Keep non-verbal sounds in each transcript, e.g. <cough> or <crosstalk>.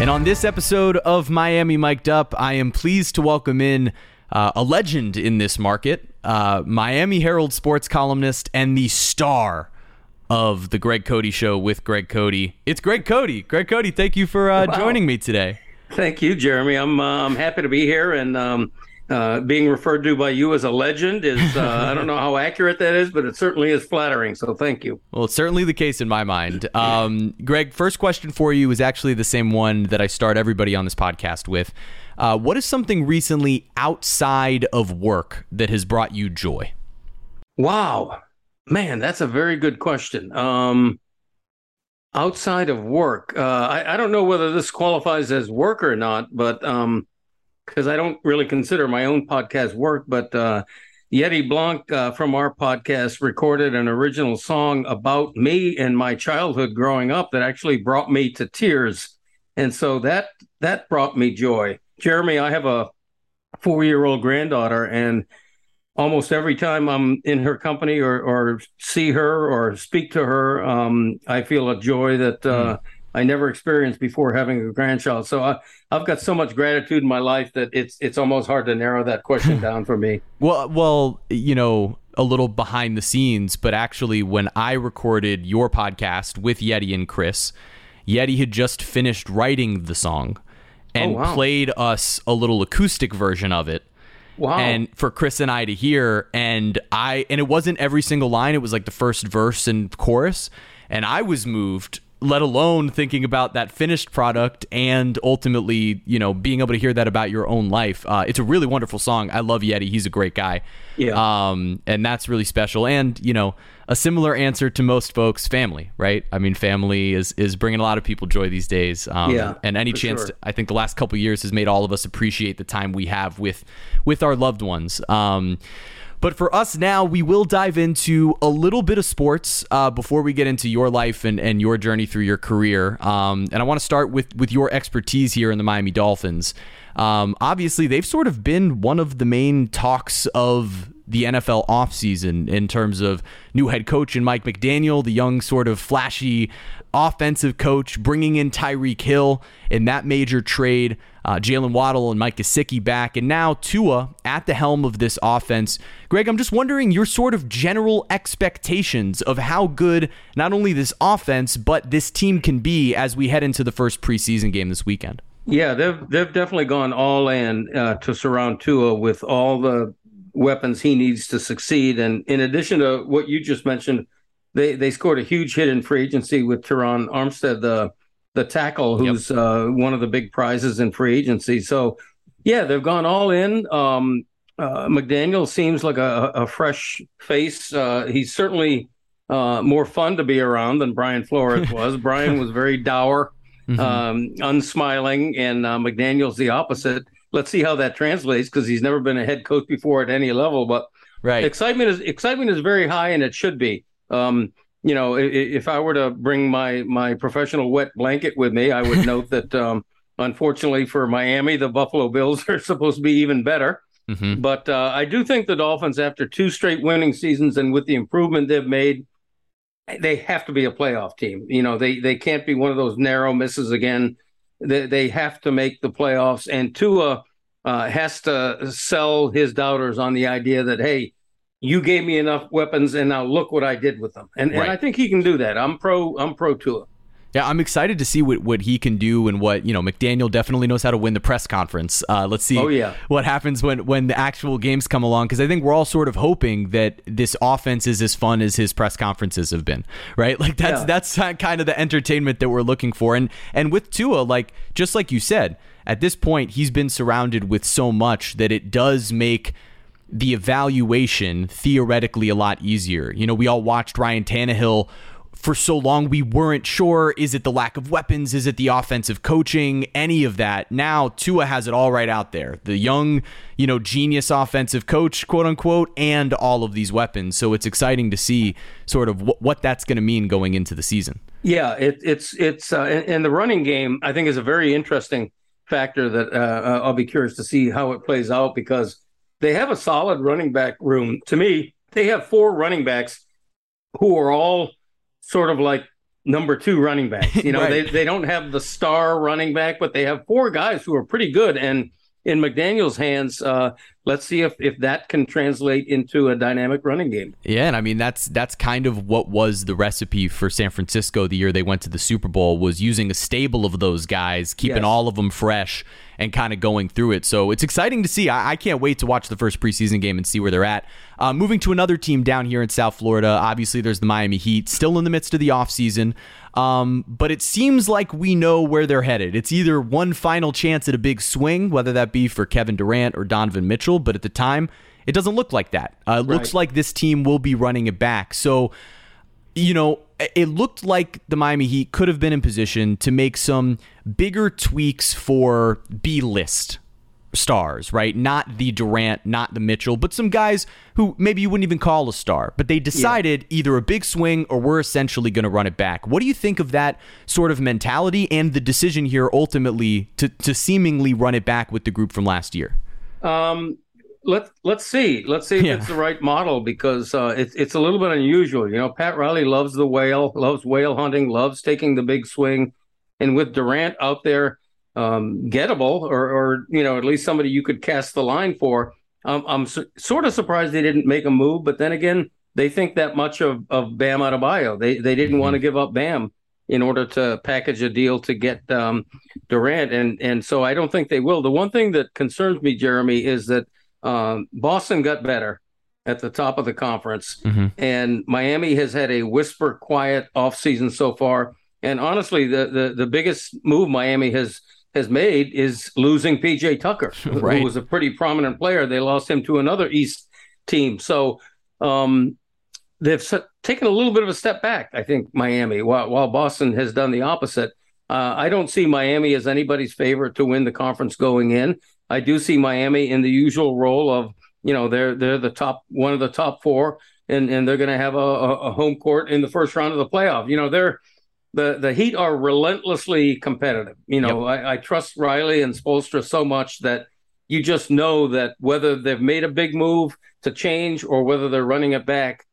And on this episode of Miami Mic'd Up, I am pleased to welcome in uh, a legend in this market, uh, Miami Herald sports columnist and the star of the Greg Cote Show with Greg Cote. It's Greg Cote. Greg Cote, thank you for uh, wow. joining me today. Thank you, Jeremy. I'm uh, I'm happy to be here, and um, uh, being referred to by you as a legend is uh, <laughs> I don't know how accurate that is, but it certainly is flattering. So thank you. Well, it's certainly the case in my mind. Um, Greg, first question for you is actually the same one that I start everybody on this podcast with. Uh, what is something recently outside of work that has brought you joy? Wow, man, that's a very good question. Um, outside of work, uh, I, I, don't know whether this qualifies as work or not, but um, because I don't really consider my own podcast work, but uh, Yeti Blanc uh, from our podcast recorded an original song about me and my childhood growing up that actually brought me to tears, and so that that brought me joy. Jeremy, I have a four-year-old granddaughter, and almost every time I'm in her company or or see her or speak to her, um, I feel a joy that. Uh, mm I never experienced before having a grandchild. So I, I've got so much gratitude in my life that it's it's almost hard to narrow that question <laughs> down for me. Well, well, you know, a little behind the scenes, but actually, when I recorded your podcast with Yeti and Chris, Yeti had just finished writing the song and oh, wow. played us a little acoustic version of it. Wow. And for Chris and I to hear, and I, and it wasn't every single line, it was like the first verse and chorus. And I was moved let alone thinking about that finished product and ultimately, you know, being able to hear that about your own life. Uh, it's a really wonderful song. I love Yeti. He's a great guy. Yeah. Um, and that's really special. And, you know, a similar answer to most folks, family, right? I mean, family is, is bringing a lot of people joy these days. Um, yeah. And any chance, sure. to, I think the last couple years has made all of us appreciate the time we have with, with our loved ones. Um, but for us now, we will dive into a little bit of sports uh, before we get into your life and, and your journey through your career. Um, and I want to start with, with your expertise here in the Miami Dolphins. Um, obviously, they've sort of been one of the main talks of the NFL offseason in terms of new head coach and Mike McDaniel, the young, sort of flashy offensive coach, bringing in Tyreek Hill in that major trade, uh, Jaylen Waddle and Mike Gesicki back, and now Tua at the helm of this offense. Greg, I'm just wondering your sort of general expectations of how good not only this offense, but this team can be as we head into the first preseason game this weekend. Yeah, they've they've definitely gone all in uh, to surround Tua with all the weapons he needs to succeed. And in addition to what you just mentioned, they they scored a huge hit in free agency with Terron Armstead, the the tackle, who's yep. uh, one of the big prizes in free agency. So, yeah, they've gone all in. Um, uh, McDaniel seems like a, a fresh face. Uh, he's certainly uh, more fun to be around than Brian Flores <laughs> was. Brian was very dour, mm-hmm. um, unsmiling, and uh, McDaniel's the opposite let's see how that translates because he's never been a head coach before at any level. But right, excitement is excitement is very high, and it should be. Um, you know, if, I were to bring my my professional wet blanket with me, I would note <laughs> that um, unfortunately for Miami, the Buffalo Bills <laughs> are supposed to be even better. Mm-hmm. But uh, I do think the Dolphins, after two straight winning seasons and with the improvement they've made, they have to be a playoff team. You know, they they can't be one of those narrow misses again they, they have to make the playoffs. And Tua uh, has to sell his doubters on the idea that, hey, you gave me enough weapons, and now look what I did with them. And, right. and I think he can do that. I'm pro. I'm pro to Tua. Yeah, I'm excited to see what, what he can do and what you know. McDaniel definitely knows how to win the press conference. Uh, let's see. Oh, yeah. what happens when when the actual games come along because I think we're all sort of hoping that this offense is as fun as his press conferences have been, right? <laughs> Like that's yeah. that's kind of the entertainment that we're looking for. And and with Tua, like just like you said, at this point he's been surrounded with so much that it does make the evaluation theoretically a lot easier. You know, we all watched Ryan Tannehill for so long we weren't sure is it the lack of weapons? Is it the offensive coaching? Any of that. Now Tua has it all right out there. The young you know genius offensive coach quote unquote and all of these weapons. So it's exciting to see sort of what, that's going to mean going into the season. Yeah it, it's it's uh, and the running game I think is a very interesting factor that uh, I'll be curious to see how it plays out because they have a solid running back room to me they have four running backs who are all sort of like number two running backs. <laughs> You know, right. they, they don't have the star running back, but they have four guys who are pretty good. And in McDaniel's hands, uh, let's see if, if that can translate into a dynamic running game. Yeah, and I mean that's that's kind of what was the recipe for San Francisco the year they went to the Super Bowl was using a stable of those guys, keeping yes. all of them fresh and kind of going through it. So it's exciting to see. I, I, can't wait to watch the first preseason game and see where they're at. Uh, moving to another team down here in South Florida. Obviously, there's the Miami Heat, still in the midst of the offseason. Um, but it seems like we know where they're headed. It's either one final chance at a big swing, whether that be for Kevin Durant or Donovan Mitchell. But at the time, it doesn't look like that. Uh, it right. looks like this team will be running it back. So, you know, it looked like the Miami Heat could have been in position to make some bigger tweaks for B list stars, right? Not the Durant, not the Mitchell, but some guys who maybe you wouldn't even call a star. But they decided yeah. either a big swing or we're essentially going to run it back. What do you think of that sort of mentality and the decision here ultimately to, to seemingly run it back with the group from last year? Um, let's let's see. Let's see if yeah. it's the right model because uh, it's it's a little bit unusual. You know, Pat Riley loves the whale, loves whale hunting, loves taking the big swing, and with Durant out there, um, gettable or or you know at least somebody you could cast the line for. Um, I'm sort of surprised they didn't make a move, but then again, they think that much of of Bam Adebayo. They they didn't mm-hmm. want to give up Bam in order to package a deal to get um, Durant, and and so I don't think they will. The one thing that concerns me, Jeremy, is that um, Boston got better at the top of the conference, mm-hmm. and Miami has had a whisper quiet offseason so far. And honestly, the, the the biggest move Miami has has made is losing PJ Tucker, right. who was a pretty prominent player. They lost him to another East team, so um, they've taken a little bit of a step back. I think Miami, while while Boston has done the opposite. Uh, I don't see Miami as anybody's favorite to win the conference going in. I do see Miami in the usual role of you know they're they're the top one of the top four, and and they're going to have a, a, home court in the first round of the playoff. You know they're the the Heat are relentlessly competitive. You know yep. I, I trust Riley and Spoelstra so much that you just know that whether they've made a big move to change or whether they're running it back,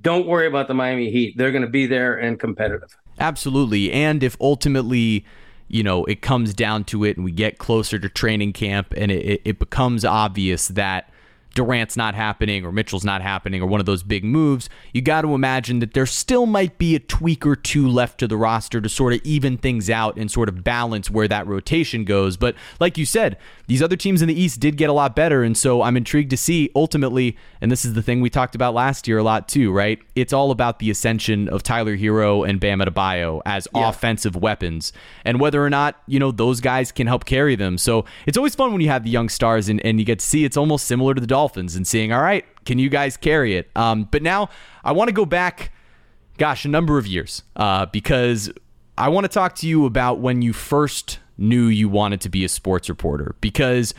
don't worry about the Miami Heat. They're going to be there and competitive. Absolutely. And if ultimately you know, it comes down to it and we get closer to training camp and it, it becomes obvious that Durant's not happening or Mitchell's not happening or one of those big moves, you got to imagine that there still might be a tweak or two left to the roster to sort of even things out and sort of balance where that rotation goes. But like you said, these other teams in the East did get a lot better. And so I'm intrigued to see ultimately, and this is the thing we talked about last year a lot too, right? It's all about the ascension of Tyler Herro and Bam Adebayo as yeah. offensive weapons and whether or not, you know, those guys can help carry them. So it's always fun when you have the young stars and, and you get to see it's almost similar to the Dolphins and seeing, all right, can you guys carry it? Um, but now I want to go back, gosh, a number of years uh, because I want to talk to you about when you first knew you wanted to be a sports reporter because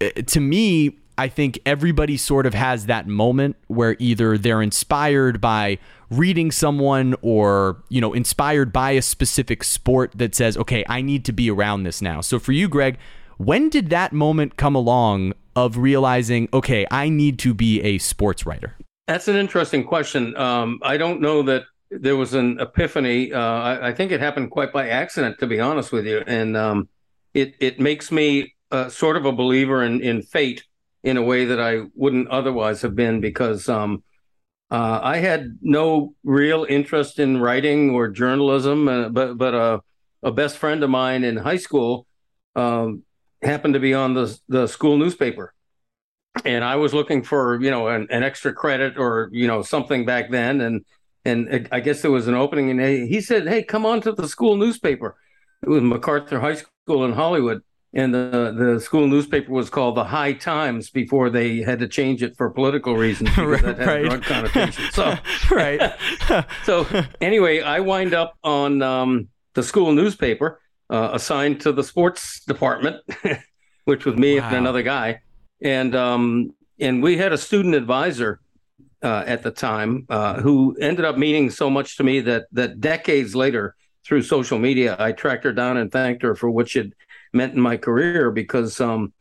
uh, to me, I think everybody sort of has that moment where either they're inspired by reading someone or, you know, inspired by a specific sport that says, okay, I need to be around this now. So for you, Greg, when did that moment come along of realizing, okay, I need to be a sports writer? That's an interesting question. Um, I don't know that there was an epiphany. Uh, I, I, think it happened quite by accident, to be honest with you. And um, it it makes me uh, sort of a believer in in fate in a way that I wouldn't otherwise have been because um, uh, I had no real interest in writing or journalism, uh, but but uh, a best friend of mine in high school um, happened to be on the the school newspaper, and I was looking for you know an, an, extra credit or you know something back then, and and I guess there was an opening, and he said, "Hey, come on to the school newspaper." It was McArthur High School in Hollywood, and the the school newspaper was called the High Times before they had to change it for political reasons <laughs> because right, that had right. drug connotation. So <laughs> right. <laughs> so anyway, I wind up on um, the school newspaper uh, assigned to the sports department, which was me wow. and another guy, and um, and we had a student advisor uh, at the time uh, who ended up meaning so much to me that that decades later through social media I tracked her down and thanked her for what she'd meant in my career because um,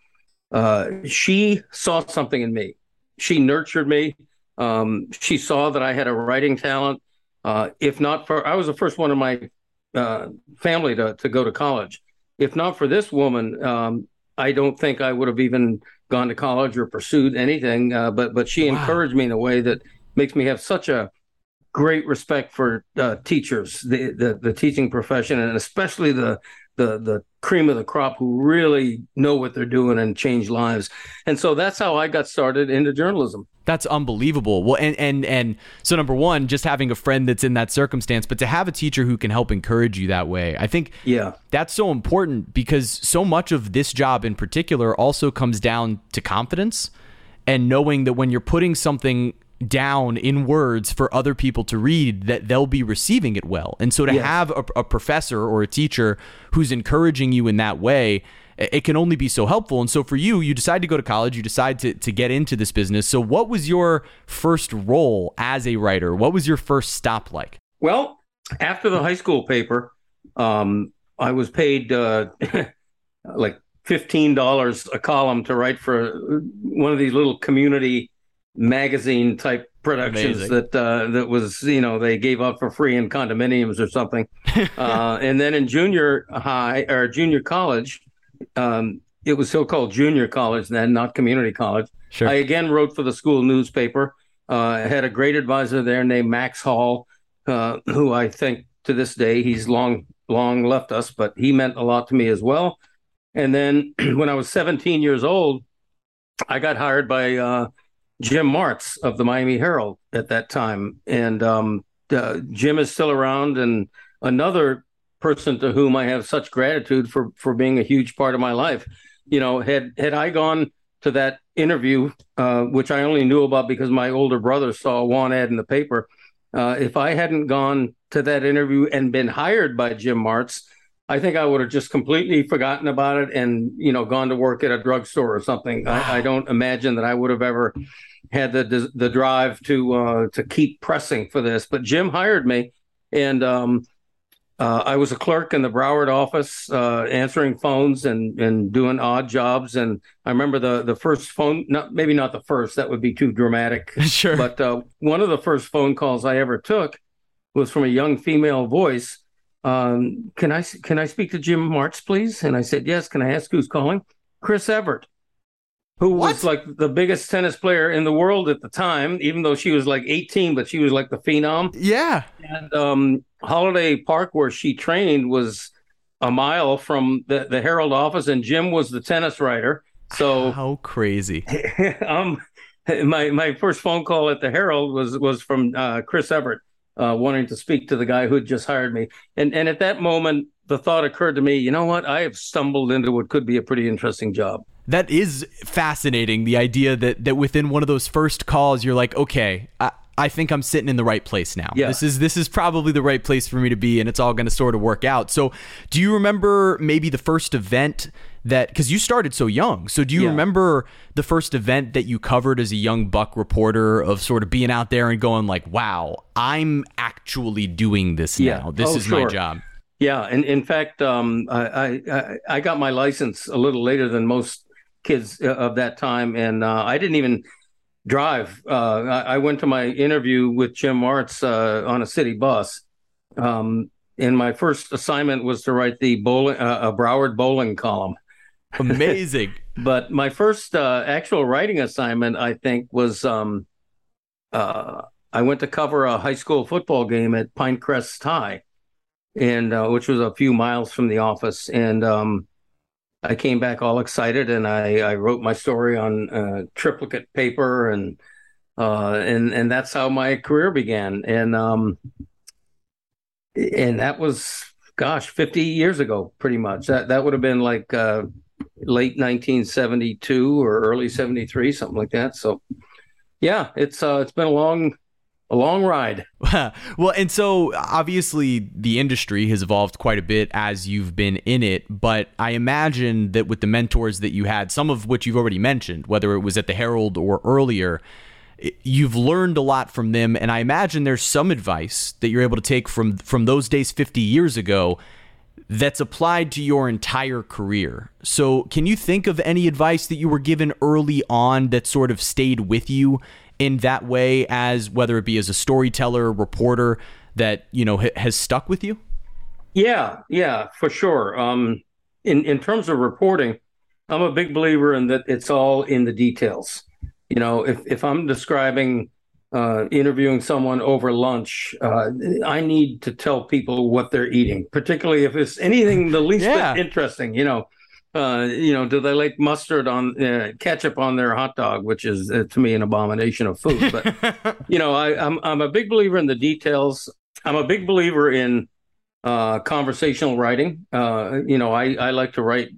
uh, she saw something in me. She nurtured me. Um, she saw that I had a writing talent Uh, if not for, I was the first one in my uh, family to to go to college. If not for this woman, um, I don't think I would have even gone to college or pursued anything. Uh, but but she wow. encouraged me in a way that makes me have such a great respect for uh, teachers, the, the the teaching profession, and especially the the the cream of the crop who really know what they're doing and change lives. And so that's how I got started into journalism. That's unbelievable. Well, and and and so number one, just having a friend that's in that circumstance, but to have a teacher who can help encourage you that way, I think, yeah, that's so important because so much of this job in particular also comes down to confidence and knowing that when you're putting something down in words for other people to read that they'll be receiving it well. And so to yes. have a, a, professor or a teacher who's encouraging you in that way, it can only be so helpful. And so for you, you decide to go to college, you decide to, to get into this business. So what was your first role as a writer? What was your first stop like? Well, after the high school paper, um, I was paid uh, <laughs> like $15 a column to write for one of these little community magazine type productions Amazing. that uh, that was you know they gave up for free in condominiums or something. <laughs> uh, and then in junior high or junior college, um, it was still called junior college then, not community college. Sure. I again wrote for the school newspaper. Uh, I had a great advisor there named Max Hall, uh, who I think to this day he's long long left us, but he meant a lot to me as well. And then <clears throat> when I was 17 years old, I got hired by uh, Jim Martz of the Miami Herald at that time, and um, uh, Jim is still around, and another person to whom I have such gratitude for for being a huge part of my life. You know, had had I gone to that interview, uh, which I only knew about because my older brother saw a want ad in the paper, uh, if I hadn't gone to that interview and been hired by Jim Martz, I think I would have just completely forgotten about it and you know gone to work at a drugstore or something. Wow. I, I, don't imagine that I would have ever had the the drive to uh, to keep pressing for this. But Jim hired me, and um, uh, I was a clerk in the Broward office, uh, answering phones and and doing odd jobs. And I remember the the first phone, not maybe not the first, that would be too dramatic. <laughs> sure. But uh, one of the first phone calls I ever took was from a young female voice. Um, can I can I speak to Jim Martz, please? And I said yes. Can I ask who's calling? Chris Evert who what? was like the biggest tennis player in the world at the time, even though she was like 18, but she was like the phenom. Yeah. And um, Holiday Park, where she trained, was a mile from the, the Herald office, and Jim was the tennis writer. So how crazy. <laughs> um, my my first phone call at the Herald was was from uh, Chris Evert, uh, wanting to speak to the guy who had just hired me. And and at that moment, the thought occurred to me, you know what? I have stumbled into what could be a pretty interesting job that is fascinating. The idea that that within one of those first calls, you're like, okay, I, I think I'm sitting in the right place now. Yeah. This is this is probably the right place for me to be, and it's all going to sort of work out. So, do you remember maybe the first event that because you started so young? So, do you yeah. remember the first event that you covered as a young buck reporter of sort of being out there and going like, "Wow, I'm actually doing this yeah. now. This oh, is sure. my job." Yeah, and in fact, um, I, I I got my license a little later than most kids uh, of that time, and uh, I didn't even drive. Uh, I, I, went to my interview with Jim Martz uh, on a city bus. Um, and my first assignment was to write the bowling, uh, a Broward bowling column. Amazing. <laughs> but my first uh, actual writing assignment, I think, was um, I went to cover a high school football game at Pinecrest High, and which was a few miles from the office. And um, I came back all excited and I, I wrote my story on uh, triplicate paper and uh, and and that's how my career began. And um, and that was gosh 50 years ago pretty much. That that would have been like uh, late 1972 or early 73 something like that. So yeah it's uh, it's been a long a long ride. <laughs> well, and so obviously the industry has evolved quite a bit as you've been in it, but I imagine that with the mentors that you had, some of which you've already mentioned, whether it was at the Herald or earlier, you've learned a lot from them and I imagine there's some advice that you're able to take from from those days 50 years ago that's applied to your entire career. So, can you think of any advice that you were given early on that sort of stayed with you in that way as whether it be as a storyteller, reporter, that you know ha- has stuck with you? Yeah, yeah, for sure. Um, in in terms of reporting, I'm a big believer in that it's all in the details. You know, if if I'm describing uh, interviewing someone over lunch, uh, I need to tell people what they're eating, particularly if it's anything the least <laughs> yeah. bit interesting. You know, uh, you know, do they like mustard on uh, ketchup on their hot dog, which is uh, to me an abomination of food. But <laughs> you know, I, I'm I'm a big believer in the details. I'm a big believer in uh, conversational writing. Uh, you know, I, I like to write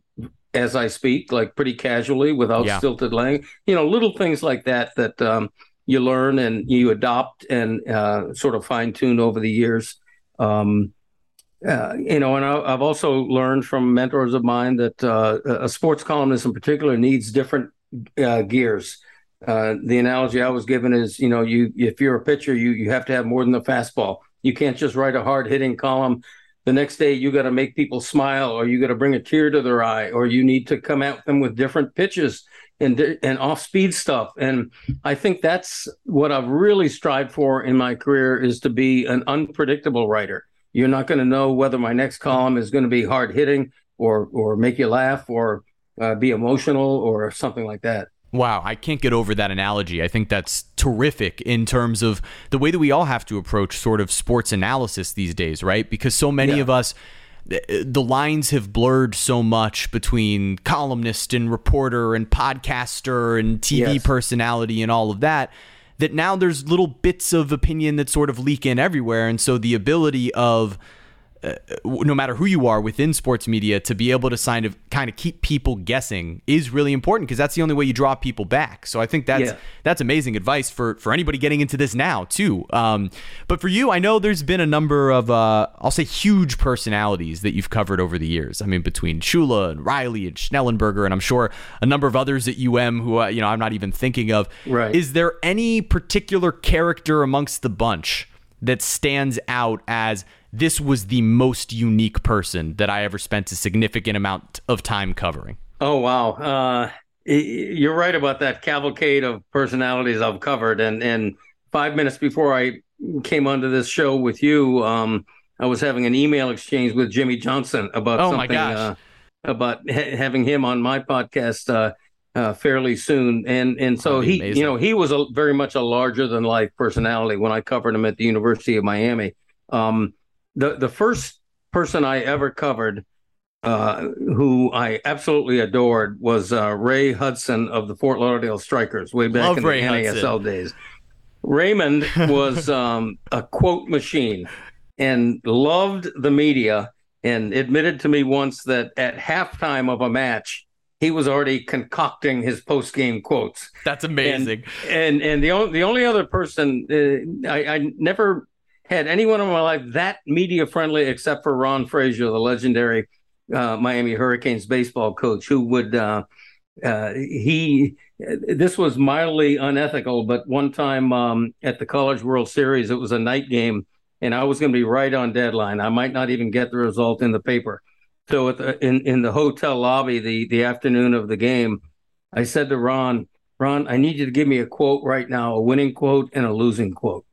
as I speak, like pretty casually without yeah. stilted language. You know, little things like that that um, you learn and you adopt and uh, sort of fine tune over the years. Um, uh, you know, and I, have also learned from mentors of mine that uh, a sports columnist in particular needs different uh, gears. Uh, the analogy I was given is, you know, you if you're a pitcher, you you have to have more than the fastball. You can't just write a hard hitting column. The next day, you got to make people smile, or you got to bring a tear to their eye, or you need to come at them with different pitches and and off speed stuff. And I think that's what I've really strived for in my career is to be an unpredictable writer. You're not going to know whether my next column is going to be hard hitting or or make you laugh or uh, be emotional or something like that. Wow, I can't get over that analogy. I think that's terrific in terms of the way that we all have to approach sort of sports analysis these days, right? Because so many yeah. of us the lines have blurred so much between columnist and reporter and podcaster and TV yes. personality and all of that that now there's little bits of opinion that sort of leak in everywhere. And so the ability of uh, no matter who you are within sports media, to be able to kind of kind of keep people guessing is really important because that's the only way you draw people back. So I think that's yeah. that's amazing advice for for anybody getting into this now too. Um, but for you, I know there's been a number of uh, I'll say huge personalities that you've covered over the years. I mean, between Shula and Riley and Schnellenberger, and I'm sure a number of others at UM who uh, you know I'm not even thinking of. Right? Is there any particular character amongst the bunch that stands out as this was the most unique person that I ever spent a significant amount of time covering. Oh wow, uh, you're right about that cavalcade of personalities I've covered, and and five minutes before I came onto this show with you, um, I was having an email exchange with Jimmy Johnson about oh something uh, about ha- having him on my podcast. Uh, uh, fairly soon, and and so he, amazing. you know, he was a very much a larger than life personality when I covered him at the University of Miami. Um, the the first person I ever covered, uh, who I absolutely adored, was uh, Ray Hudson of the Fort Lauderdale Strikers, way back Love in Ray the Hudson. NASL days. Raymond was <laughs> um, a quote machine and loved the media and admitted to me once that at halftime of a match he was already concocting his post game quotes. That's amazing. And and, and the only the only other person uh, I, I never had anyone in my life that media friendly except for Ron Fraser, the legendary uh, Miami Hurricanes baseball coach, who would uh, uh, he this was mildly unethical, but one time um, at the College World Series, it was a night game, and I was going to be right on deadline. I might not even get the result in the paper. So the, in in the hotel lobby, the the afternoon of the game, I said to Ron, Ron, I need you to give me a quote right now, a winning quote and a losing quote.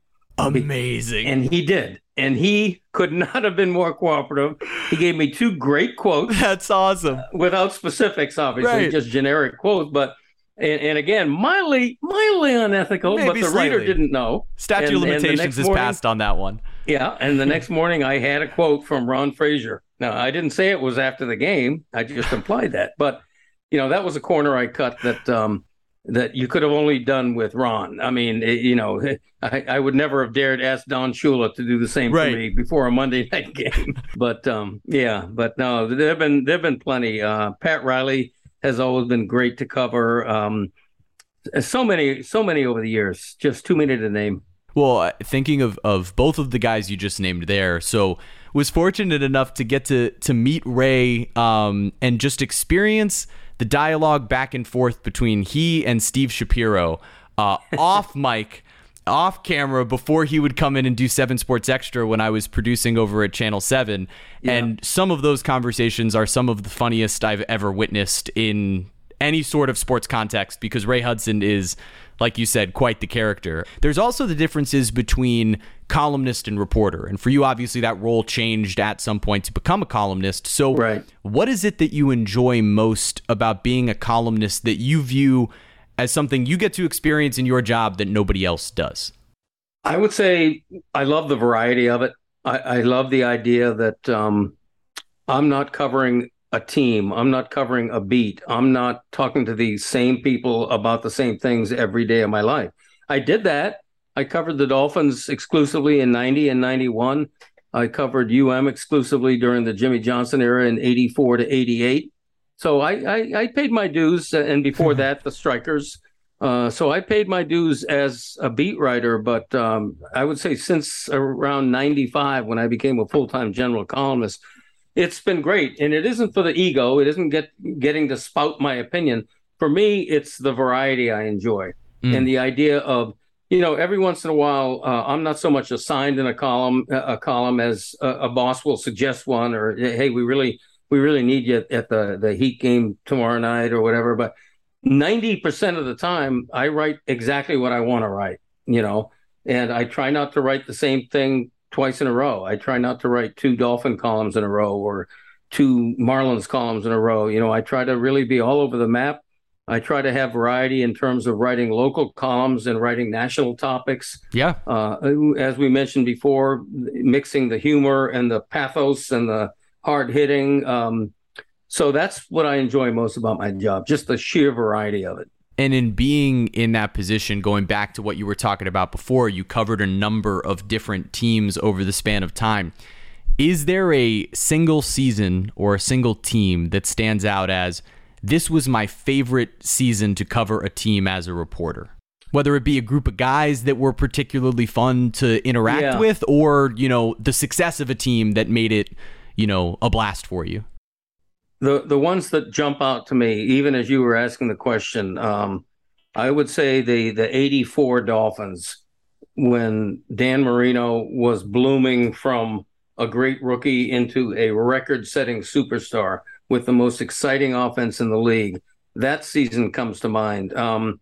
Amazing. And he did. And he could <laughs> not have been more cooperative. He gave me two great quotes. That's awesome. Uh, without specifics, obviously, right. just generic quotes. But and, and, again, mildly, mildly unethical, Maybe but the slightly. reader didn't know. Statute and, limitations is morning, passed on that one. Yeah, and the <laughs> next morning I had a quote from Ron Fraser. Now I didn't say it was after the game; I just implied that. But you know, that was a corner I cut that um, that you could have only done with Ron. I mean, it, you know, <laughs> I, I, would never have dared ask Don Shula to do the same right. for me before a Monday <laughs> night game. but um, yeah, but no, there've been there've been plenty. Uh, Pat Riley has always been great to cover. Um, so many, so many over the years, just too many to name. Well, thinking of, of both of the guys you just named there, so was fortunate enough to get to to meet Ray um, and just experience the dialogue back and forth between he and Steve Shapiro uh, <laughs> off mic, off camera before he would come in and do Seven Sports Extra when I was producing over at Channel 7. Yeah. And some of those conversations are some of the funniest I've ever witnessed in any sort of sports context because Ray Hudson is, like you said, quite the character. There's also the differences between columnist and reporter. And for you, obviously, that role changed at some point to become a columnist. So, right. what is it that you enjoy most about being a columnist that you view as something you get to experience in your job that nobody else does? I would say I love the variety of it. I, I love the idea that um, I'm not covering a team. I'm not covering a beat. I'm not talking to the same people about the same things every day of my life. I did that. I covered the Dolphins exclusively in 90 and 91. I covered UM exclusively during the Jimmy Johnson era in 84 to 88. So I, I, I paid my dues. And before that, the Strikers. Uh, so I paid my dues as a beat writer, but um, I would say since around 95, when I became a full time general columnist, it's been great. And it isn't for the ego, it isn't get, getting to spout my opinion. For me, it's the variety I enjoy mm. and the idea of you know, every once in a while, uh, I'm not so much assigned in a column, a column as a, a, boss will suggest one, or hey, we really, we really need you at the the Heat game tomorrow night or whatever. But ninety percent of the time, I write exactly what I want to write. You know, and I try not to write the same thing twice in a row. I try not to write two Dolphin columns in a row or two Marlins columns in a row. You know, I try to really be all over the map I try to have variety in terms of writing local columns and writing national topics. Yeah. Uh, as we mentioned before, mixing the humor and the pathos and the hard hitting. Um, so that's what I enjoy most about my job, just the sheer variety of it. And in being in that position, going back to what you were talking about before, you covered a number of different teams over the span of time. Is there a single season or a single team that stands out as this was my favorite season to cover a team as a reporter. Whether it be a group of guys that were particularly fun to interact yeah. with, or you know the success of a team that made it, you know, a blast for you. The the ones that jump out to me, even as you were asking the question, um, I would say the the '84 Dolphins when Dan Marino was blooming from a great rookie into a record-setting superstar with the most exciting offense in the league. That season comes to mind. Um,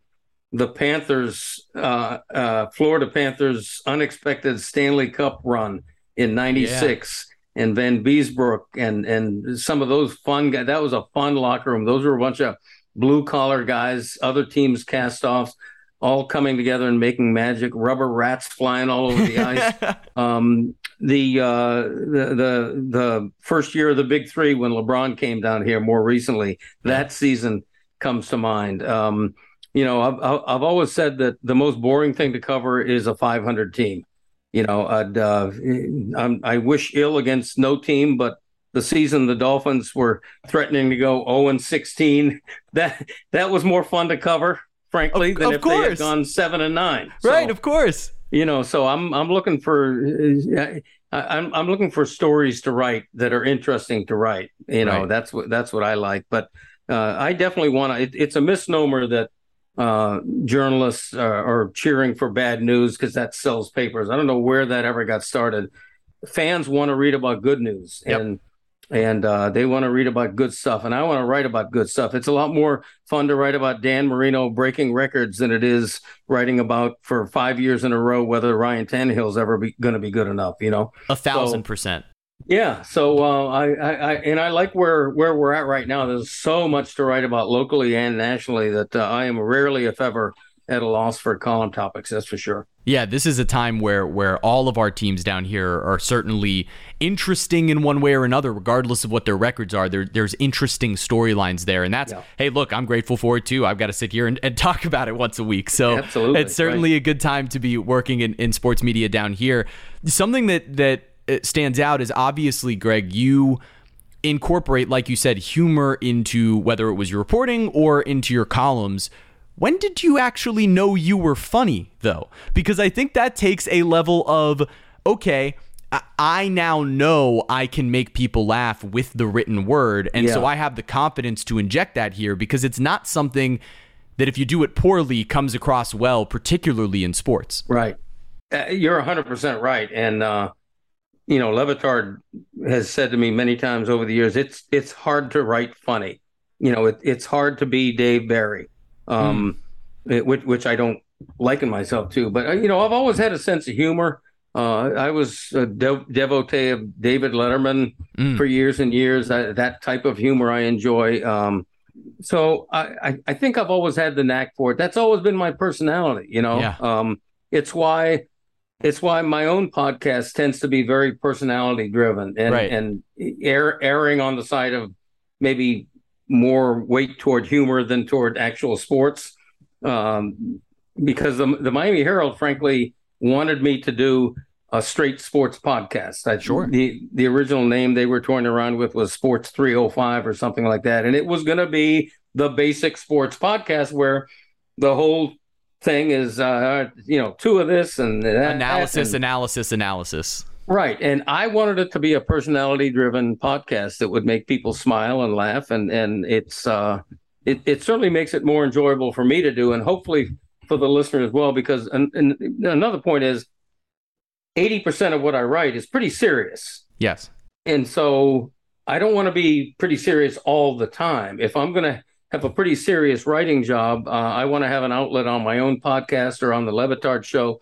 the Panthers, uh, uh, Florida Panthers, unexpected Stanley Cup run in '96, yeah. And Vanbiesbrouck, and and some of those fun guys. That was a fun locker room. Those were a bunch of blue collar guys. Other teams cast offs all coming together and making magic. Rubber rats flying all over the <laughs> ice. Um, the, uh, the the the first year of the Big Three when LeBron came down here more recently, that season comes to mind. Um, you know, I've I've always said that the most boring thing to cover is a 500 team. You know, I'd uh, i wish ill against no team, but the season the Dolphins were threatening to go 0 and 16, <laughs> that that was more fun to cover frankly, of, than of if course. they had gone seven and nine. So, right, of course. You know, so I'm I'm looking for I'm I'm looking for stories to write that are interesting to write. You know, right. that's what that's what I like. But uh, I definitely want to. It, it's a misnomer that uh, journalists are, are, cheering for bad news because that sells papers. I don't know where that ever got started. Fans want to read about good news, yep. and and uh, they want to read about good stuff, and I want to write about good stuff. It's a lot more fun to write about Dan Marino breaking records than it is writing about for five years in a row whether Ryan Tannehill's ever going to be good enough. You know, a thousand so, percent. Yeah, so uh, I, I, I, and I like where where we're at right now. There's so much to write about locally and nationally that uh, I am rarely, if ever, at a loss for column topics. That's for sure. Yeah, this is a time where where all of our teams down here are certainly interesting in one way or another, regardless of what their records are. There, there's interesting storylines there, and that's yeah. hey, look, I'm grateful for it too. I've got to sit here and, and <laughs> talk about it once a week, so Absolutely. it's certainly right. a good time to be working in, in sports media down here. Something that that stands out is obviously, Greg, you incorporate, like you said, humor into whether it was your reporting or into your columns when did you actually know you were funny, though? Because I think that takes a level of, okay, I now know I can make people laugh with the written word. And yeah. so I have the confidence to inject that here because it's not something that if you do it poorly comes across well, particularly in sports. Right. Uh, you're 100% right. And, uh, you know, Le Batard has said to me many times over the years, it's it's hard to write funny. you know, it, it's hard to be Dave Barry, um, mm. it, which, which I don't liken myself to. But uh, you know, I've always had a sense of humor. Uh, I was a de- devotee of David Letterman mm. for years and years. I, that type of humor I enjoy. Um, so I, I, think I've always had the knack for it. That's always been my personality. You know, yeah. um, it's why it's why my own podcast tends to be very personality driven and right. and air, erring on the side of maybe more weight toward humor than toward actual sports. Um, because the, the Miami Herald, frankly, wanted me to do a straight sports podcast. I, sure. The the original name they were toying around with was Sports 305 or something like that, and it was going to be the basic sports podcast where the whole thing is, uh, you know, two of this and that, analysis, and, analysis, analysis. Right, and I wanted it to be a personality-driven podcast that would make people smile and laugh, and and it's uh, it it certainly makes it more enjoyable for me to do, and hopefully for the listener as well. Because and, and another point is 80% of what I write is pretty serious. Yes. And so I don't want to be pretty serious all the time. If I'm going to have a pretty serious writing job, uh, I want to have an outlet on my own podcast or on the Le Batard show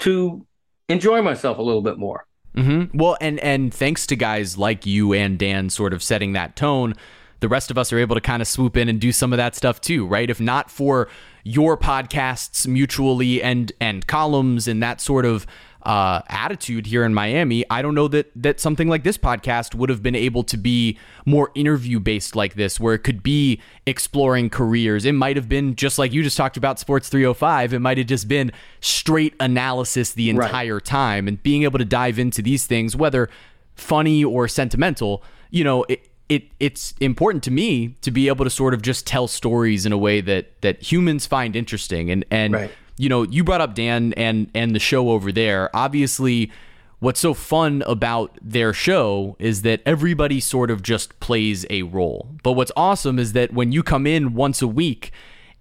to enjoy myself a little bit more. Mm-hmm. Well, and and thanks to guys like you and Dan sort of setting that tone, the rest of us are able to kind of swoop in and do some of that stuff too, right? If not for your podcasts mutually and and columns and that sort of uh, attitude here in Miami, I don't know that that something like this podcast would have been able to be more interview based like this, where it could be exploring careers. It might have been just like you just talked about Sports 305. It might have just been straight analysis the entire right. time, and being able to dive into these things, whether funny or sentimental. You know, it, it it's important to me to be able to sort of just tell stories in a way that that humans find interesting and and right you know, you brought up Dan and and the show over there. Obviously, what's so fun about their show is that everybody sort of just plays a role. But what's awesome is that when you come in once a week,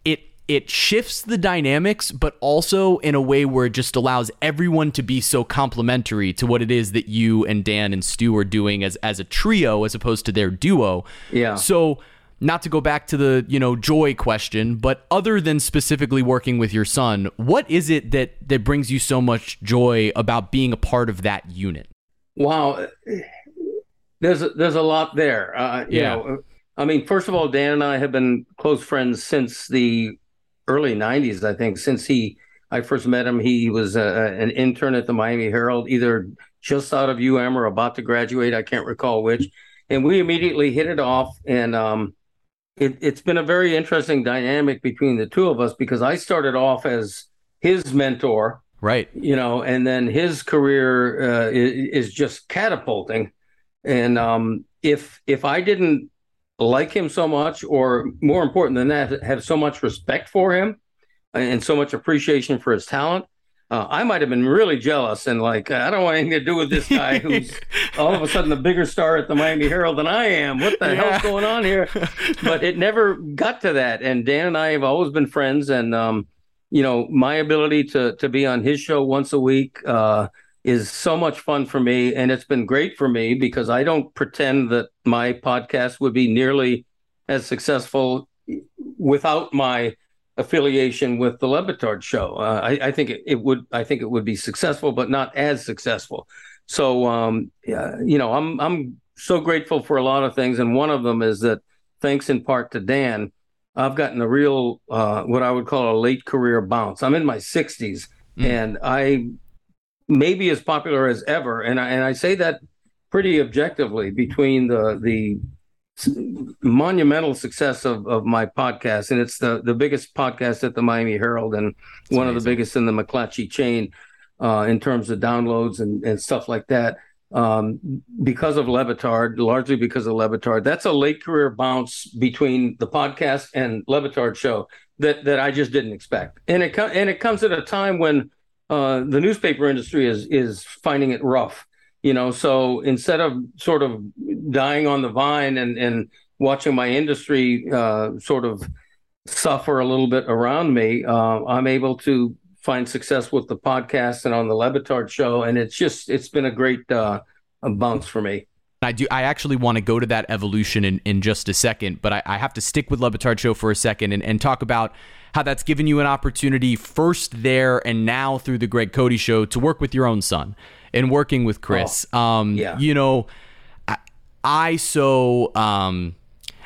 it it shifts the dynamics, but also in a way where it just allows everyone to be so complementary to what it is that you and Dan and Stu are doing as as a trio as opposed to their duo. Yeah. So not to go back to the you know joy question but other than specifically working with your son what is it that that brings you so much joy about being a part of that unit? Wow. There's a, there's a lot there. Uh, you yeah. know i mean first of all dan and i have been close friends since the early 90s i think. Since he i first met him he was a, an intern at the miami herald either just out of um or about to graduate i can't recall which. And we immediately hit it off and um, it, has been a very interesting dynamic between the two of us because I started off as his mentor, right? You know, and then his career uh, is, is, just catapulting. And um, if if I didn't like him so much, or more important than that, have so much respect for him and so much appreciation for his talent, uh, I might have been really jealous and like, I don't want anything to do with this <laughs> guy who's all of a sudden a bigger star at the Miami Herald than I am. What the yeah. hell's going on here? <laughs> But it never got to that. And Dan and I have always been friends. And, um, you know, my ability to to be on his show once a week uh, is so much fun for me. And it's been great for me because I don't pretend that my podcast would be nearly as successful without my affiliation with the Le Batard show. Uh, I, I, think it, it, would. I think it would be successful, but not as successful. So, um, yeah, you know, I'm I'm so grateful for a lot of things, and one of them is that thanks in part to Dan, I've gotten a real uh, what I would call a late career bounce. I'm in my 60s, mm. and I may be as popular as ever, and I, and I say that pretty objectively between the the monumental success of, of my podcast, and it's the, the biggest podcast at the Miami Herald and one amazing. of the biggest in the McClatchy chain uh, in terms of downloads and, and stuff like that. Um, because of Le Batard, largely because of Le Batard. That's a late career bounce between the podcast and Le Batard show that that I just didn't expect, and it and it comes at a time when uh, the newspaper industry is is finding it rough you know so instead of sort of dying on the vine and and watching my industry uh, sort of suffer a little bit around me uh, i'm able to find success with the podcast and on the Le Batard show and it's just it's been a great uh, bounce for me I do. I actually want to go to that evolution in, in just a second, but I, I have to stick with Le Batard Show for a second and, and talk about how that's given you an opportunity first there and now through the Greg Cote Show to work with your own son and working with Chris. Oh, um, yeah. You know, I, I so um,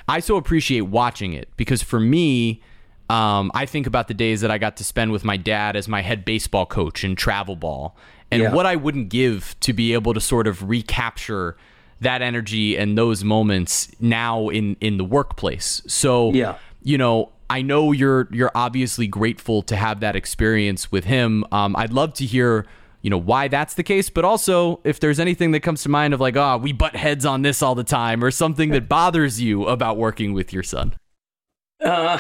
I so appreciate watching it because for me. Um, I think about the days that I got to spend with my dad as my head baseball coach in travel ball, and Yeah. what I wouldn't give to be able to sort of recapture that energy and those moments now in in the workplace. So Yeah. you know, I know you're you're obviously grateful to have that experience with him. Um, I'd love to hear you know why that's the case, but also if there's anything that comes to mind of like, oh, we butt heads on this all the time, or something that bothers you about working with your son. Uh,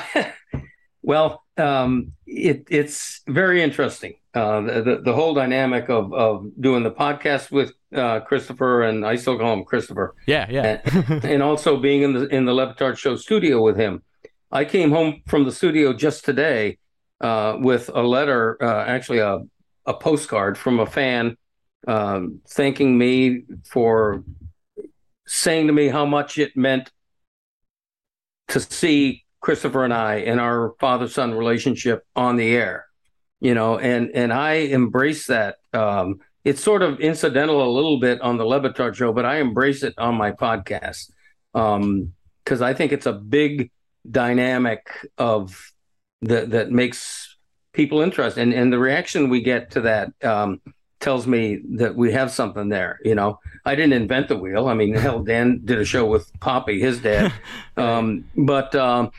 <laughs> well, um, it, it's very interesting. Uh, the, the whole dynamic of of doing the podcast with uh, Christopher, and I still call him Christopher, Yeah, yeah, and, <laughs> and also being in the in the Le Batard Show studio with him. I came home from the studio just today uh, with a letter, uh, actually a a postcard from a fan um, thanking me for saying to me how much it meant to see Christopher and I and our father son relationship on the air, you know, and and I embrace that. Um, it's sort of incidental a little bit on the Le Batard show, but I embrace it on my podcast because I think it's a big dynamic of that that makes people interested, and and the reaction we get to that. Um, tells me that we have something there you know i didn't invent the wheel i mean hell dan did a show with Papi his dad <laughs> um, but um,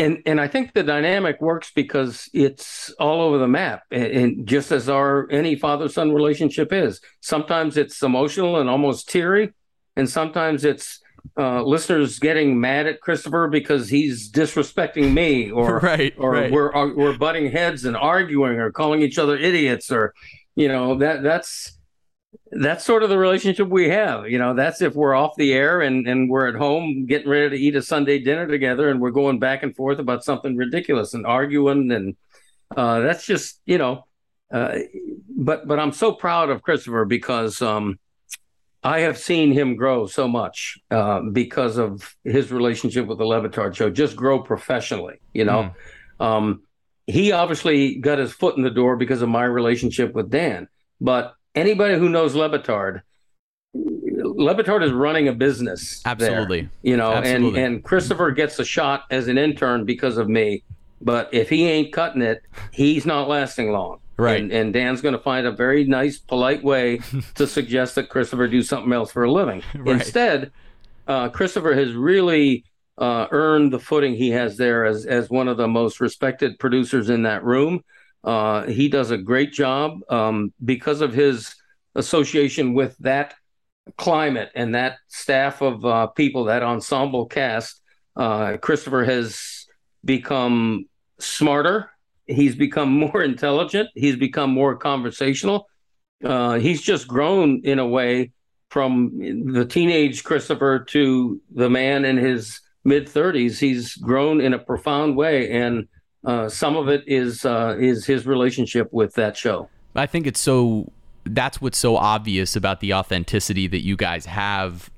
and and I think the dynamic works because it's all over the map, and, and just as our any father son relationship is. Sometimes it's emotional and almost teary, and sometimes it's uh, listeners getting mad at Christopher because he's disrespecting me, <laughs> or Right, or right. we're or we're butting heads and arguing, or calling each other idiots, or you know that that's that's sort of the relationship we have. You know, that's if we're off the air and, and we're at home getting ready to eat a Sunday dinner together and we're going back and forth about something ridiculous and arguing. And uh, that's just, you know, uh, but but I'm so proud of Christopher because um, I have seen him grow so much uh, because of his relationship with the Le Batard show, just grow professionally, you know. Um, he obviously got his foot in the door because of my relationship with Dan, but anybody who knows Le Batard, Levitard is running a business. there, Absolutely. you know, Absolutely. and and Christopher gets a shot as an intern because of me. But if he ain't cutting it, he's not lasting long. Right. And, and Dan's going to find a very nice, polite way <laughs> to suggest that Christopher do something else for a living. <laughs> Right. Instead, uh, Christopher has really uh, earned the footing he has there as as one of the most respected producers in that room. Uh, he does a great job um, because of his association with that climate and that staff of uh, people, that ensemble cast. Uh, Christopher has become smarter. He's become more intelligent. He's become more conversational. Uh, he's just grown in a way from the teenage Christopher to the man in his mid 30s. He's grown in a profound way, and uh, some of it is uh, is his relationship with that show. I think it's so that's what's so obvious about the authenticity that you guys have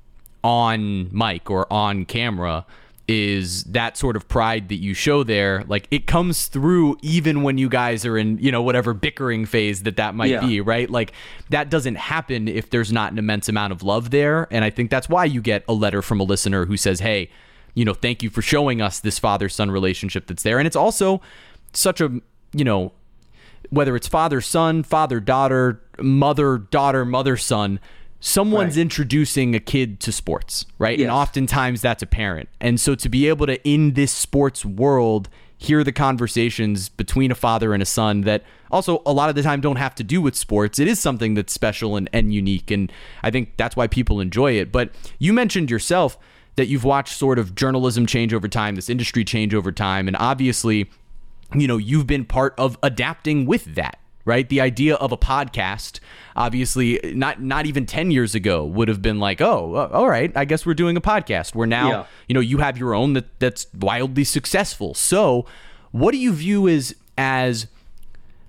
on mic or on camera is that sort of pride that you show there like it comes through even when you guys are in you know whatever bickering phase that that might Yeah. be right like that doesn't happen if there's not an immense amount of love there and i think that's why you get a letter from a listener who says hey you know thank you for showing us this father son relationship that's there and it's also such a you know whether it's father son, father daughter, mother daughter, mother son, someone's Right. introducing a kid to sports, right? Yes. And oftentimes that's a parent. And so to be able to in this sports world hear the conversations between a father and a son that also a lot of the time don't have to do with sports. It is something that's special and, and unique. And I think that's why people enjoy it. But you mentioned yourself that you've watched sort of journalism change over time, this industry change over time. And obviously, you know you've been part of adapting with that right the idea of a podcast obviously not not even 10 years ago would have been like oh uh, all right i guess we're doing a podcast where now Yeah. you know you have your own that that's wildly successful so what do you view as as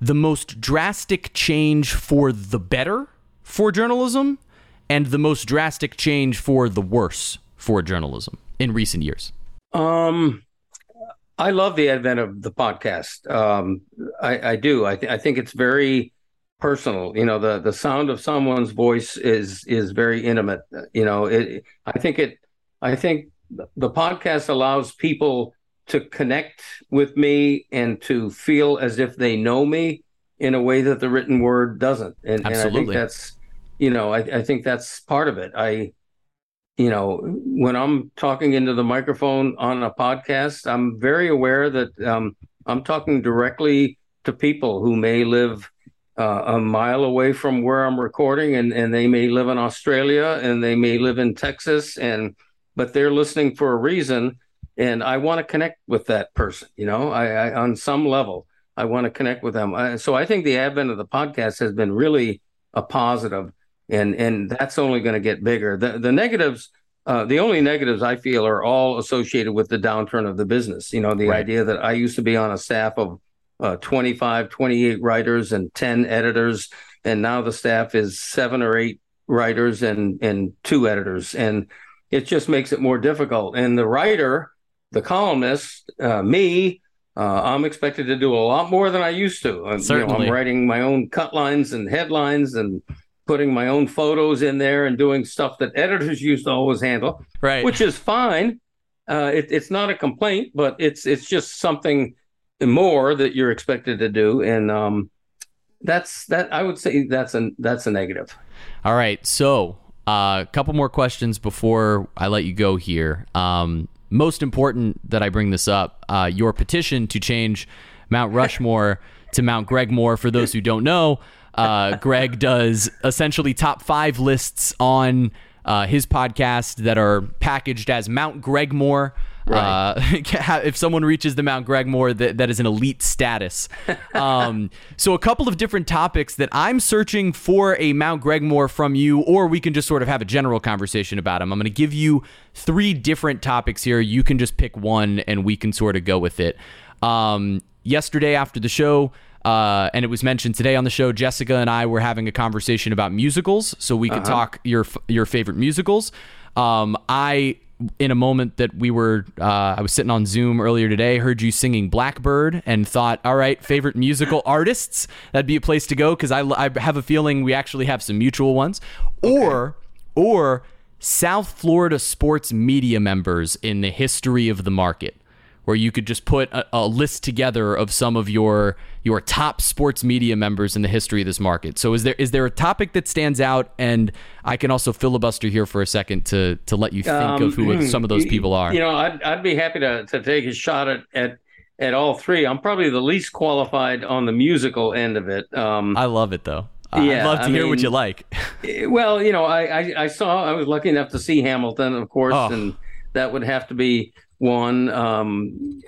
the most drastic change for the better for journalism and the most drastic change for the worse for journalism in recent years? Um, I love the advent of the podcast. Um, I, I do. I, th- I think it's very personal. You know, the the sound of someone's voice is is very intimate. You know, it. I think it. I think the podcast allows people to connect with me and to feel as if they know me in a way that the written word doesn't. And, and I think that's, you know, I, I think that's part of it. I, you know, when I'm talking into the microphone on a podcast, I'm very aware that um, I'm talking directly to people who may live uh, a mile away from where I'm recording, and and they may live in Australia, and they may live in Texas, and but they're listening for a reason, and I want to connect with that person. You know, I, I on some level, I want to connect with them. I, so I think the advent of the podcast has been really a positive, and and that's only going to get bigger. The the negatives. Uh, the only negatives I feel are all associated with the downturn of the business. You know, the right. idea that I used to be on a staff of uh, 25, 28 writers and 10 editors, and now the staff is seven or eight writers and and two editors, and it just makes it more difficult. And the writer, the columnist, uh, me, uh, I'm expected to do a lot more than I used to. Certainly. You know, I'm writing my own cut lines and headlines and putting my own photos in there and doing stuff that editors used to always handle, right? Which is fine. Uh, it, it's not a complaint, but it's it's just something more that you're expected to do, and um, that's that. I would say that's a that's a negative. All right, so a uh, couple more questions before I let you go here. Um, most important that I bring this up, uh, your petition to change Mount Rushmore <laughs> to Mount Gregmore. For those who don't know, uh, Greg does essentially top five lists on uh, his podcast that are packaged as Mount Gregmore. Right. Uh, <laughs> if someone reaches the Mount Gregmore, that, that is an elite status. Um, so, a couple of different topics that I'm searching for a Mount Gregmore from you, or we can just sort of have a general conversation about them. I'm going to give you three different topics here. You can just pick one, and we can sort of go with it. Um, yesterday after the show, uh, and it was mentioned today on the show. Jessica and I were having a conversation about musicals, so we could uh-huh. talk your your favorite musicals. Um, I in a moment that we were uh, I was sitting on Zoom earlier today, heard you singing Blackbird and thought, all right, favorite musical <laughs> artists, that'd be a place to go because I, I have a feeling we actually have some mutual ones. Okay. Or or South Florida sports media members in the history of the market where you could just put a, a, list together of some of your your top sports media members in the history of this market. So is there is there a topic that stands out? And I can also filibuster here for a second to to let you think um, of who um, some of those <clears throat> people are. You know, I'd I'd be happy to to take a shot at at at all three. I'm probably the least qualified on the musical end of it. Um, I love it though. Yeah, I'd love to I hear mean, what you like. <laughs> Eh, well, you know, I, I, I saw I was lucky enough to see Hamilton, of course, oh. and that would have to be one. Um,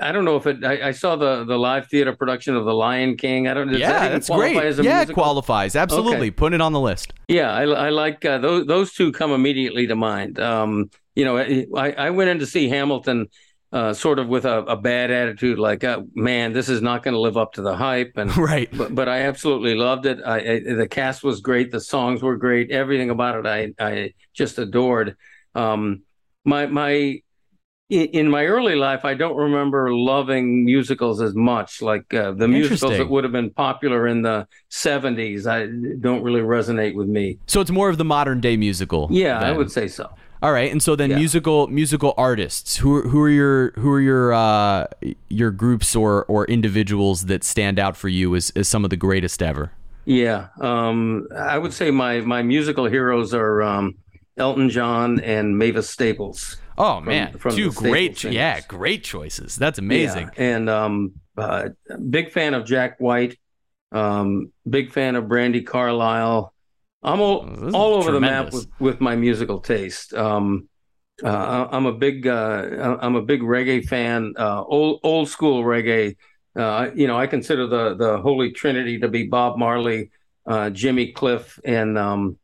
I don't know if it. I, I, saw the the live theater production of The Lion King. I don't. Does yeah, that that's great. yeah, musical? it qualifies absolutely. Okay. Put it on the list. Yeah, I, I like uh, those. Those two come immediately to mind. Um, you know, I, I went in to see Hamilton. Uh, sort of with a, a bad attitude, like, uh, man, this is not going to live up to the hype, and <laughs> right. But, but I absolutely loved it. I, I, the cast was great, the songs were great, everything about it I I just adored. Um, my my in my early life, I don't remember loving musicals as much. Like uh, the musicals that would have been popular in the '70s, I don't really resonate with me. So it's more of the modern day musical. Yeah, then. I would say so. All right, and so then yeah. musical musical artists. Who who are your who are your uh, your groups or or individuals that stand out for you as, as some of the greatest ever? Yeah, um, I would say my my musical heroes are um, Elton John and Mavis Staples. Oh man, from, two great, yeah, great choices. That's amazing. Yeah. And um, uh, big fan of Jack White. Um, big fan of Brandi Carlile. I'm all, oh, all over the map with, with my musical taste. Um, uh, I'm a big uh, I'm a big reggae fan. Uh, old old school reggae. Uh, you know, I consider the the Holy Trinity to be Bob Marley, uh, Jimmy Cliff, and um,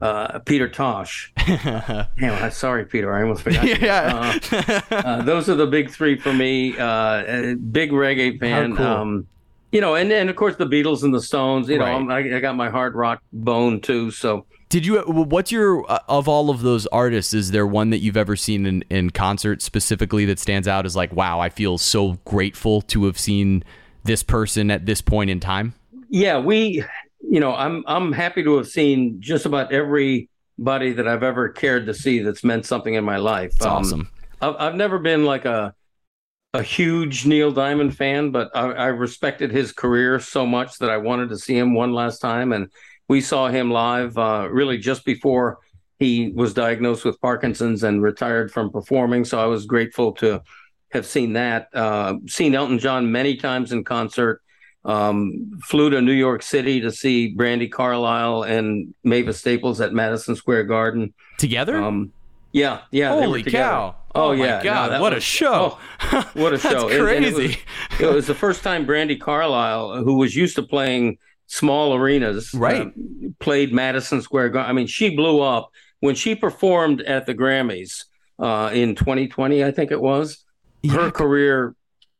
uh, Peter Tosh. <laughs> Damn, sorry, Peter. I almost forgot. <laughs> yeah. Uh, uh, those are the big three for me. Uh, big reggae fan. Cool. Um, you know, and and of course the Beatles and the Stones. You Right. know, I, I got my hard rock bone too. So Did you? What's your uh, of all of those artists? Is there one that you've ever seen in in concert specifically that stands out as like, wow, I feel so grateful to have seen this person at this point in time? yeah, we, you know, I'm I'm happy to have seen just about everybody that I've ever cared to see that's meant something in my life. It's Um, awesome. I've, I've never been like a a huge Neil Diamond fan, but I, I respected his career so much that I wanted to see him one last time. And we saw him live uh, really just before he was diagnosed with Parkinson's and retired from performing. So I was grateful to have seen that. Uh, seen Elton John many times in concert. Um, flew to New York City to see Brandi Carlile and Mavis Staples at Madison Square Garden. Together? Um, yeah, yeah. they were Holy cow! Oh, my yeah, God! that what a was- show! oh, what a <laughs> That's show! And it was- crazy. it was the first time Brandi Carlile, who was used to playing small arenas, Right. uh, played Madison Square Garden. I mean, she blew up when she performed at the Grammys uh, in 2020, I think it was. Her Yeah. career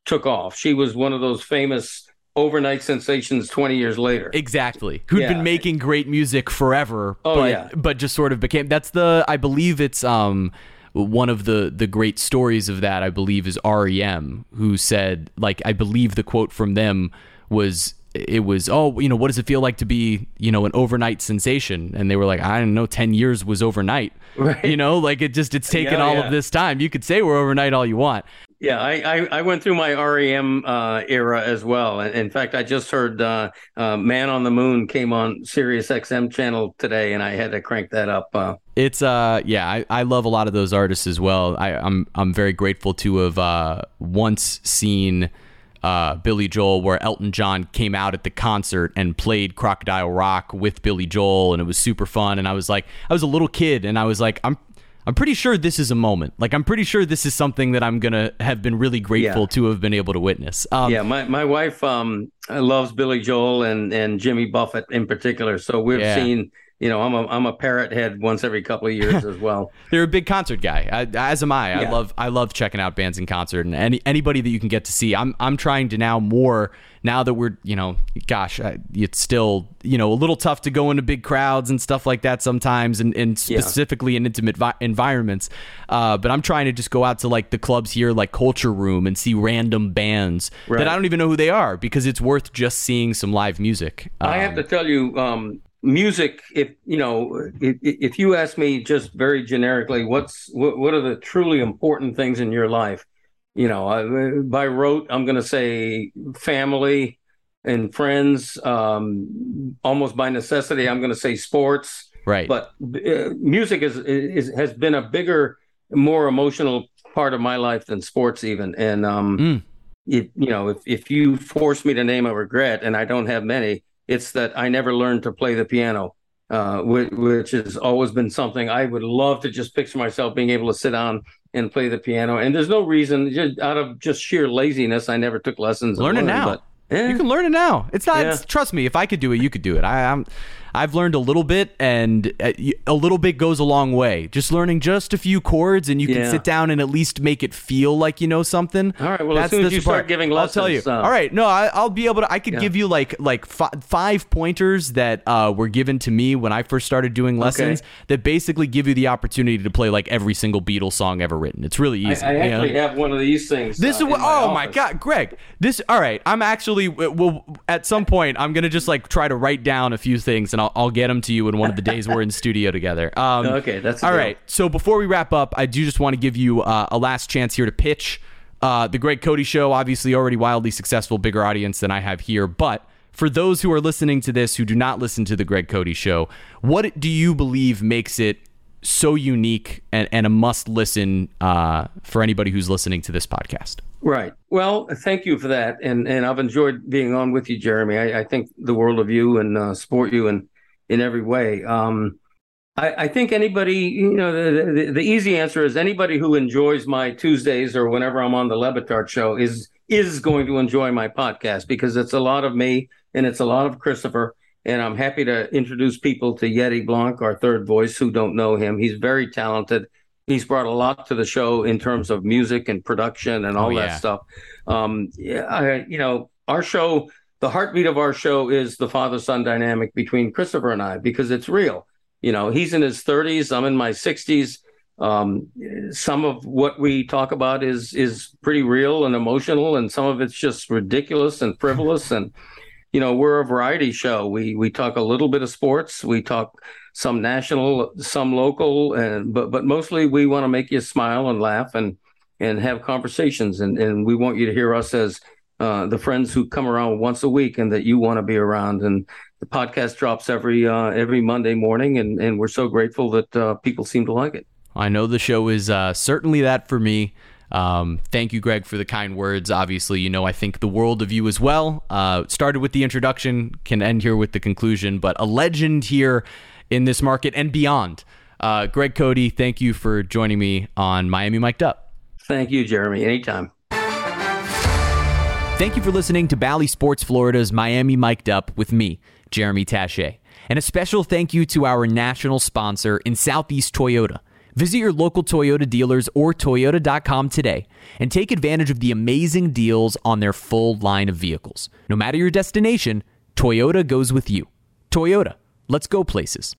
took off. She was one of those famous overnight sensations 20 years later. Exactly. Who'd Yeah. been making great music forever, Oh, but yeah. but just sort of became that's the I believe it's um one of the the great stories of that I believe is REM who said like I believe the quote from them was it was oh you know what does it feel like to be you know an overnight sensation and they were like I don't know 10 years was overnight Right. you know like it just it's taken Yeah, all yeah. of this time you could say we're overnight all you want Yeah, I, I, I went through my REM uh, era as well. In fact, I just heard uh, uh, Man on the Moon came on Sirius XM channel today, and I had to crank that up. Uh, It's uh yeah, I, I love a lot of those artists as well. I, I'm I'm very grateful to have uh once seen uh Billy Joel where Elton John came out at the concert and played Crocodile Rock with Billy Joel and it was super fun and I was like I was a little kid and I was like I'm I'm pretty sure this is a moment. Like I'm pretty sure this is something that I'm gonna have been really grateful Yeah. to have been able to witness. Um, yeah, my, my wife um, loves Billy Joel and, and Jimmy Buffett in particular. So we've Yeah. seen, you know, I'm a, I'm a parrot head once every couple of years as well. <laughs> You're a big concert guy, I, as am I. I love I love checking out bands in concert and any anybody that you can get to see. I'm I'm trying to now more now that we're you know, gosh, I, it's still you know a little tough to go into big crowds and stuff like that sometimes, and, and Yeah. specifically in intimate vi- environments. Uh, but I'm trying to just go out to like the clubs here, like Culture Room, and see random bands Right. that I don't even know who they are because it's worth just seeing some live music. I have Um, to tell you, um, music. If you know, if, if you ask me just very generically, what's what, what are the truly important things in your life? You know, I, by rote, I'm going to say family and friends. Um, almost by necessity, I'm going to say sports. right. But uh, music is, is has been a bigger, more emotional part of my life than sports, even. And um, Mm. it, you know, if if you force me to name a regret, and I don't have many, it's that I never learned to play the piano, uh, which, which has always been something I would love to just picture myself being able to sit down and play the piano. And there's no reason, just out of just sheer laziness, I never took lessons. Learn it now. But, eh, You can learn it now. It's not. Yeah. it's- trust me. If I could do it, you could do it. I, I'm. I've learned a little bit, and a little bit goes a long way. Just learning just a few chords, and you can Yeah. sit down and at least make it feel like you know something. All right, well, as soon as you start part. giving I'll tell you. lessons, uh, All right, no, I, I'll be able to. I could Yeah. give you like like fi- five pointers that uh, were given to me when I first started doing lessons that basically give you the opportunity to play like every single Beatles song ever written. It's really I, easy. I know? actually have one of these things. This uh, is what. oh my god, Greg! This. All right, I'm actually. Well, at some point, I'm gonna just like try to write down a few things, and I'll, I'll get them to you in one of the days we're in studio together. <laughs> Um, Okay, that's all deal. right. So before we wrap up, I do just want to give you uh, a last chance here to pitch uh, the Greg Cote Show. Obviously, already wildly successful, bigger audience than I have here, but. For those who are listening to this who do not listen to the Greg Cote Show, what do you believe makes it so unique and, and a must listen uh, for anybody who's listening to this podcast? Right. Well, thank you for that, and and I've enjoyed being on with you, Jeremy. I, I think the world of you and uh, support you in in every way. Um, I, I think anybody, you know, the, the the easy answer is anybody who enjoys my Tuesdays or whenever I'm on the Le Batard show is is going to enjoy my podcast because it's a lot of me and it's a lot of Christopher. And I'm happy to introduce people to Yeti Blanc, our third voice, who don't know him. He's very talented. He's brought a lot to the show in terms of music and production and all Oh, that stuff. Um, yeah, I, you know, our show the heartbeat of our show is the father son dynamic between Christopher and I because it's real. You know, he's in his 30s, I'm in my 60s. Um, some of what we talk about is is pretty real and emotional, and some of it's just ridiculous and frivolous. and you know, we're a variety show. We we talk a little bit of sports, we talk some national, some local, and but but mostly we want to make you smile and laugh and and have conversations, and and we want you to hear us as uh, the friends who come around once a week and that you want to be around. And the podcast drops every uh, every Monday morning, and and we're so grateful that uh, people seem to like it. I know the show is uh, certainly that for me. Um, thank you, Greg, for the kind words. Obviously, you know I think the world of you as well. Uh, started with the introduction, can end here with the conclusion, but a legend here in this market and beyond. Uh, Greg Cote, thank you for joining me on Miami Mic'd Up. Thank you, Jeremy. Anytime. Thank you for listening to Bally Sports Florida's Miami Mic'd Up with me, Jeremy Taché. And a special thank you to our national sponsor in Southeast Toyota. Visit your local Toyota dealers or Toyota.com today and take advantage of the amazing deals on their full line of vehicles. No matter your destination, Toyota goes with you. Toyota, let's go places.